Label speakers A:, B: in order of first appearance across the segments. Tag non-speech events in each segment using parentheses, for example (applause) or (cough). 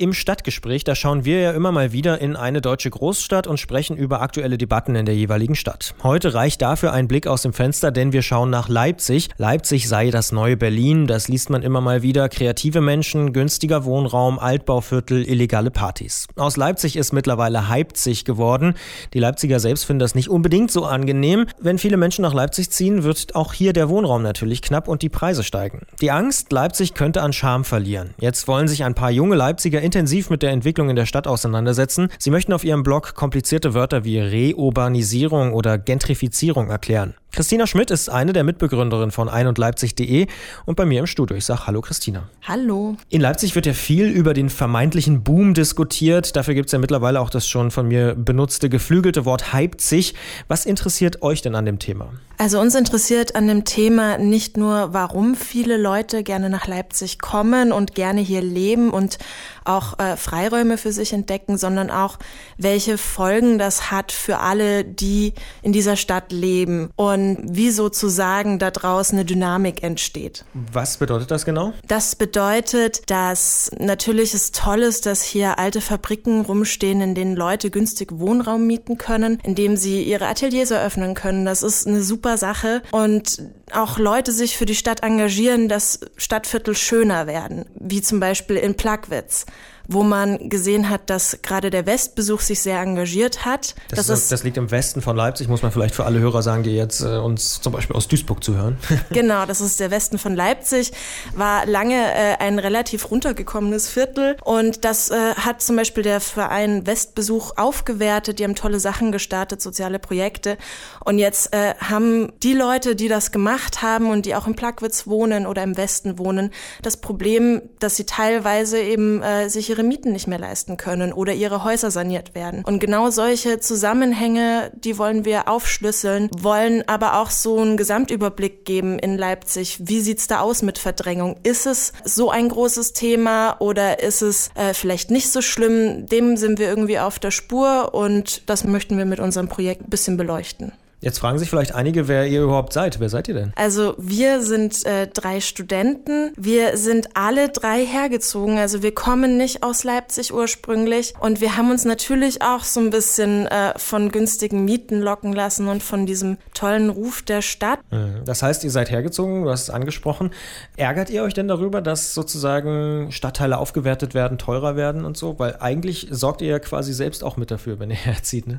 A: Im Stadtgespräch, da schauen wir ja immer mal wieder in eine deutsche Großstadt und sprechen über aktuelle Debatten in der jeweiligen Stadt. Heute reicht dafür ein Blick aus dem Fenster, denn wir schauen nach Leipzig. Leipzig sei das neue Berlin, das liest man immer mal wieder. Kreative Menschen, günstiger Wohnraum, Altbauviertel, illegale Partys. Aus Leipzig ist mittlerweile Leipzig geworden. Die Leipziger selbst finden das nicht unbedingt so angenehm. Wenn viele Menschen nach Leipzig ziehen, wird auch hier der Wohnraum natürlich knapp und die Preise steigen. Die Angst, Leipzig könnte an Charme verlieren. Jetzt wollen sich ein paar junge Leipziger intensiv mit der Entwicklung in der Stadt auseinandersetzen. Sie möchten auf ihrem Blog komplizierte Wörter wie Reurbanisierung oder Gentrifizierung erklären. Christina Schmidt ist eine der Mitbegründerinnen von ein und Leipzig.de und bei mir im Studio. Ich sage Hallo Christina.
B: Hallo.
A: In Leipzig wird ja viel über den vermeintlichen Boom diskutiert. Dafür gibt es ja mittlerweile auch das schon von mir benutzte geflügelte Wort Leipzig. Was interessiert euch denn an dem Thema?
B: Also uns interessiert an dem Thema nicht nur, warum viele Leute gerne nach Leipzig kommen und gerne hier leben und auch äh, Freiräume für sich entdecken, sondern auch, welche Folgen das hat für alle, die in dieser Stadt leben und wie sozusagen da draußen eine Dynamik entsteht.
A: Was bedeutet das genau?
B: Das bedeutet, dass natürlich es toll ist, dass hier alte Fabriken rumstehen, in denen Leute günstig Wohnraum mieten können, indem sie ihre Ateliers eröffnen können. Das ist eine super Sache und auch Leute sich für die Stadt engagieren, dass Stadtviertel schöner werden, wie zum Beispiel in Plagwitz wo man gesehen hat, dass gerade der Westbesuch sich sehr engagiert hat.
A: Das, das, ist, das liegt im Westen von Leipzig, muss man vielleicht für alle Hörer sagen, die jetzt äh, uns zum Beispiel aus Duisburg zuhören. (laughs)
B: genau, das ist der Westen von Leipzig, war lange äh, ein relativ runtergekommenes Viertel und das äh, hat zum Beispiel der Verein Westbesuch aufgewertet, die haben tolle Sachen gestartet, soziale Projekte und jetzt äh, haben die Leute, die das gemacht haben und die auch in Plagwitz wohnen oder im Westen wohnen, das Problem, dass sie teilweise eben äh, sich ihre ihre Mieten nicht mehr leisten können oder ihre Häuser saniert werden. Und genau solche Zusammenhänge, die wollen wir aufschlüsseln, wollen aber auch so einen Gesamtüberblick geben in Leipzig. Wie sieht's da aus mit Verdrängung? Ist es so ein großes Thema oder ist es äh, vielleicht nicht so schlimm? Dem sind wir irgendwie auf der Spur und das möchten wir mit unserem Projekt ein bisschen beleuchten.
A: Jetzt fragen sich vielleicht einige, wer ihr überhaupt seid. Wer seid ihr denn?
B: Also wir sind äh, drei Studenten. Wir sind alle drei hergezogen. Also wir kommen nicht aus Leipzig ursprünglich. Und wir haben uns natürlich auch so ein bisschen äh, von günstigen Mieten locken lassen und von diesem tollen Ruf der Stadt.
A: Mhm. Das heißt, ihr seid hergezogen, du hast es angesprochen. Ärgert ihr euch denn darüber, dass sozusagen Stadtteile aufgewertet werden, teurer werden und so? Weil eigentlich sorgt ihr ja quasi selbst auch mit dafür, wenn ihr (laughs) herzieht, ne?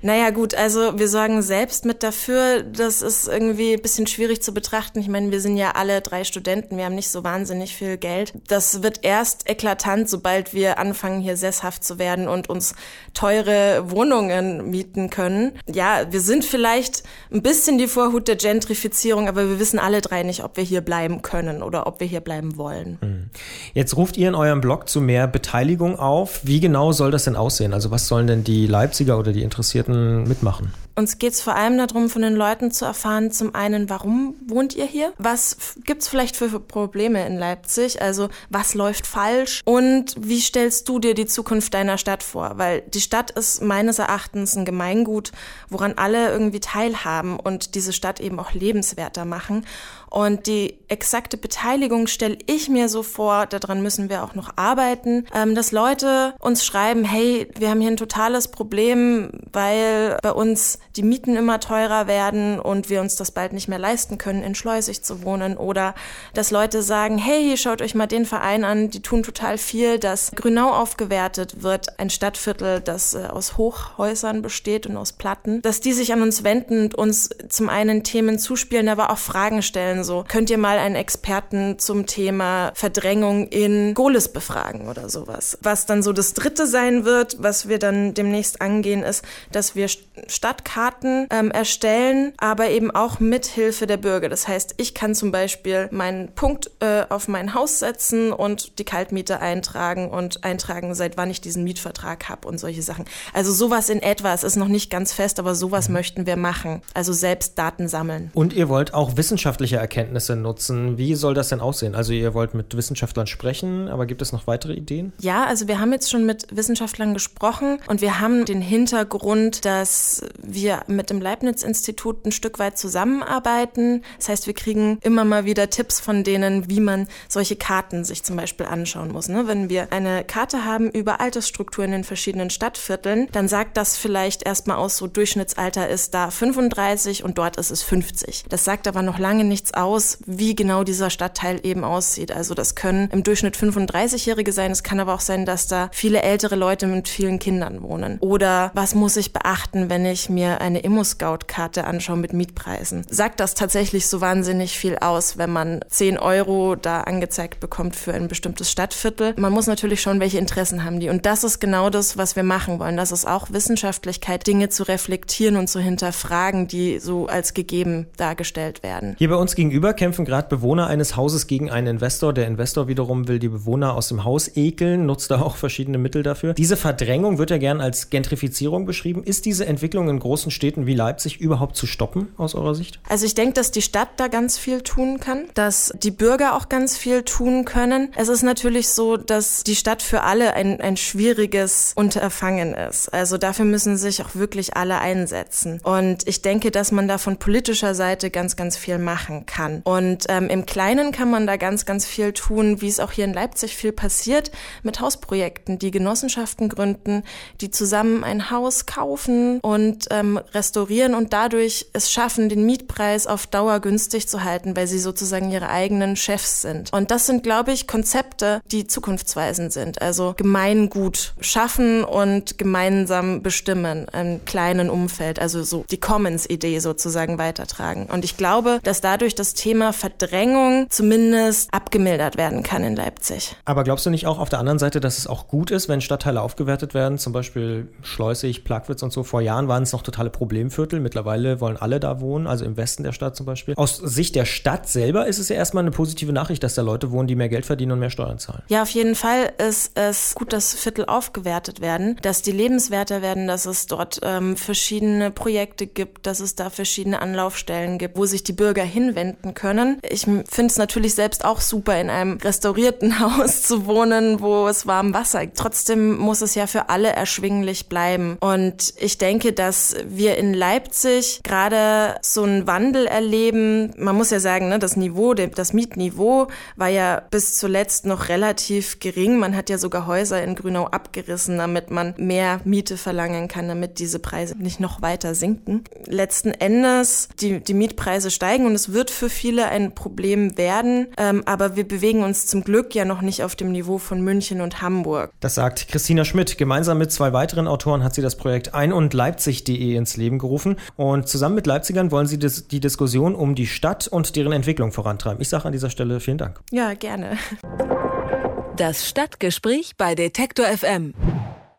B: Naja gut, also wir sorgen selbst mit dafür. Das ist irgendwie ein bisschen schwierig zu betrachten. Ich meine, wir sind ja alle drei Studenten, wir haben nicht so wahnsinnig viel Geld. Das wird erst eklatant, sobald wir anfangen, hier sesshaft zu werden und uns teure Wohnungen mieten können. Ja, wir sind vielleicht ein bisschen die Vorhut der Gentrifizierung, aber wir wissen alle drei nicht, ob wir hier bleiben können oder ob wir hier bleiben wollen. Hm.
A: Jetzt ruft ihr in eurem Blog zu mehr Beteiligung auf. Wie genau soll das denn aussehen? Also was sollen denn die Leipziger oder die Interessierten mitmachen.
B: Uns geht es vor allem darum, von den Leuten zu erfahren, zum einen, warum wohnt ihr hier? Was gibt es vielleicht für Probleme in Leipzig? Also was läuft falsch? Und wie stellst du dir die Zukunft deiner Stadt vor? Weil die Stadt ist meines Erachtens ein Gemeingut, woran alle irgendwie teilhaben und diese Stadt eben auch lebenswerter machen. Und die exakte Beteiligung stelle ich mir so vor, daran müssen wir auch noch arbeiten, ähm, dass Leute uns schreiben, hey, wir haben hier ein totales Problem, weil bei uns die Mieten immer teurer werden und wir uns das bald nicht mehr leisten können, in Schleusig zu wohnen. Oder dass Leute sagen, hey, schaut euch mal den Verein an, die tun total viel, dass Grünau aufgewertet wird, ein Stadtviertel, das äh, aus Hochhäusern besteht und aus Platten, dass die sich an uns wenden und uns zum einen Themen zuspielen, aber auch Fragen stellen, so, könnt ihr mal einen Experten zum Thema Verdrängung in Goles befragen oder sowas. Was dann so das dritte sein wird, was wir dann demnächst angehen, ist, dass wir Stadtkarten ähm, erstellen, aber eben auch mit Hilfe der Bürger. Das heißt, ich kann zum Beispiel meinen Punkt äh, auf mein Haus setzen und die Kaltmiete eintragen und eintragen, seit wann ich diesen Mietvertrag habe und solche Sachen. Also sowas in etwa. Es ist noch nicht ganz fest, aber sowas mhm. möchten wir machen. Also selbst Daten sammeln.
A: Und ihr wollt auch wissenschaftliche Erkenntnisse nutzen. Wie soll das denn aussehen? Also ihr wollt mit Wissenschaftlern sprechen, aber gibt es noch weitere Ideen?
B: Ja, also wir haben jetzt schon mit Wissenschaftlern gesprochen und wir haben den Hintergrund, dass wir mit dem Leibniz-Institut ein Stück weit zusammenarbeiten. Das heißt, wir kriegen immer mal wieder Tipps von denen, wie man solche Karten sich zum Beispiel anschauen muss. Ne? Wenn wir eine Karte haben über Altersstrukturen in verschiedenen Stadtvierteln, dann sagt das vielleicht erstmal aus, so Durchschnittsalter ist da 35 und dort ist es 50. Das sagt aber noch lange nichts aus, wie genau dieser Stadtteil eben aussieht. Also das können im Durchschnitt 35-Jährige sein, es kann aber auch sein, dass da viele ältere Leute mit vielen Kindern wohnen. Oder was muss ich beachten, wenn ich mir eine Immo-Scout-Karte anschaue mit Mietpreisen? Sagt das tatsächlich so wahnsinnig viel aus, wenn man 10 Euro da angezeigt bekommt für ein bestimmtes Stadtviertel? Man muss natürlich schauen, welche Interessen haben die. Und das ist genau das, was wir machen wollen. Das ist auch Wissenschaftlichkeit, Dinge zu reflektieren und zu hinterfragen, die so als gegeben dargestellt werden.
A: Hier bei uns gegenüber kämpfen gerade Bewohner eines Hauses gegen einen Investor. Der Investor wiederum will die Bewohner aus dem Haus ekeln, nutzt da auch verschiedene Mittel dafür. Diese Verdrängung wird ja gern als Gentrifizierung beschrieben. Ist diese Entwicklung in großen Städten wie Leipzig überhaupt zu stoppen aus eurer Sicht?
B: Also ich denke, dass die Stadt da ganz viel tun kann, dass die Bürger auch ganz viel tun können. Es ist natürlich so, dass die Stadt für alle ein, ein schwieriges Unterfangen ist. Also dafür müssen sich auch wirklich alle einsetzen. Und ich denke, dass man da von politischer Seite ganz, ganz viel machen kann. Und ähm, im Kleinen kann man da ganz, ganz viel tun, wie es auch hier in Leipzig viel passiert, mit Hausprojekten, die Genossenschaften gründen, die zusammen ein Haus kaufen und ähm, restaurieren und dadurch es schaffen, den Mietpreis auf Dauer günstig zu halten, weil sie sozusagen ihre eigenen Chefs sind. Und das sind, glaube ich, Konzepte, die zukunftsweisend sind. Also Gemeingut schaffen und gemeinsam bestimmen im kleinen Umfeld, also so die Commons-Idee sozusagen weitertragen. Und ich glaube, dass dadurch das Thema Verdrängung zumindest abgemildert werden kann in Leipzig.
A: Aber glaubst du nicht auch auf der anderen Seite, dass es auch gut ist, wenn Stadtteile aufgewertet werden, zum Beispiel Schleusig, Plagwitz und so? Vor Jahren waren es noch totale Problemviertel. Mittlerweile wollen alle da wohnen, also im Westen der Stadt zum Beispiel. Aus Sicht der Stadt selber ist es ja erstmal eine positive Nachricht, dass da Leute wohnen, die mehr Geld verdienen und mehr Steuern zahlen.
B: Ja, auf jeden Fall ist es gut, dass Viertel aufgewertet werden, dass die lebenswerter werden, dass es dort ähm, verschiedene Projekte gibt, dass es da verschiedene Anlaufstellen gibt, wo sich die Bürger hinwenden können. Ich finde es natürlich selbst auch super, in einem restaurierten (laughs) Haus zu wohnen, wo es warm Wasser gibt. Trotzdem muss es ja für alle erschwinglich bleiben. Und ich denke, dass wir in Leipzig gerade so einen Wandel erleben. Man muss ja sagen, ne, das Niveau, das Mietniveau war ja bis zuletzt noch relativ gering. Man hat ja sogar Häuser in Grünau abgerissen, damit man mehr Miete verlangen kann, damit diese Preise nicht noch weiter sinken. Letzten Endes, die, die Mietpreise steigen und es wird für viele ein Problem werden. Ähm, aber wir bewegen uns zum Glück ja noch nicht auf dem Niveau von München und Hamburg.
A: Das sagt Christina Schmidt. Gemeinsam mit zwei weiteren Autoren hat sie das Projekt ein- und Leipzig.de ins Leben gerufen. Und zusammen mit Leipzigern wollen sie die Diskussion um die Stadt und deren Entwicklung vorantreiben. Ich sage an dieser Stelle vielen Dank.
B: Ja, gerne.
C: Das Stadtgespräch bei Detektor FM.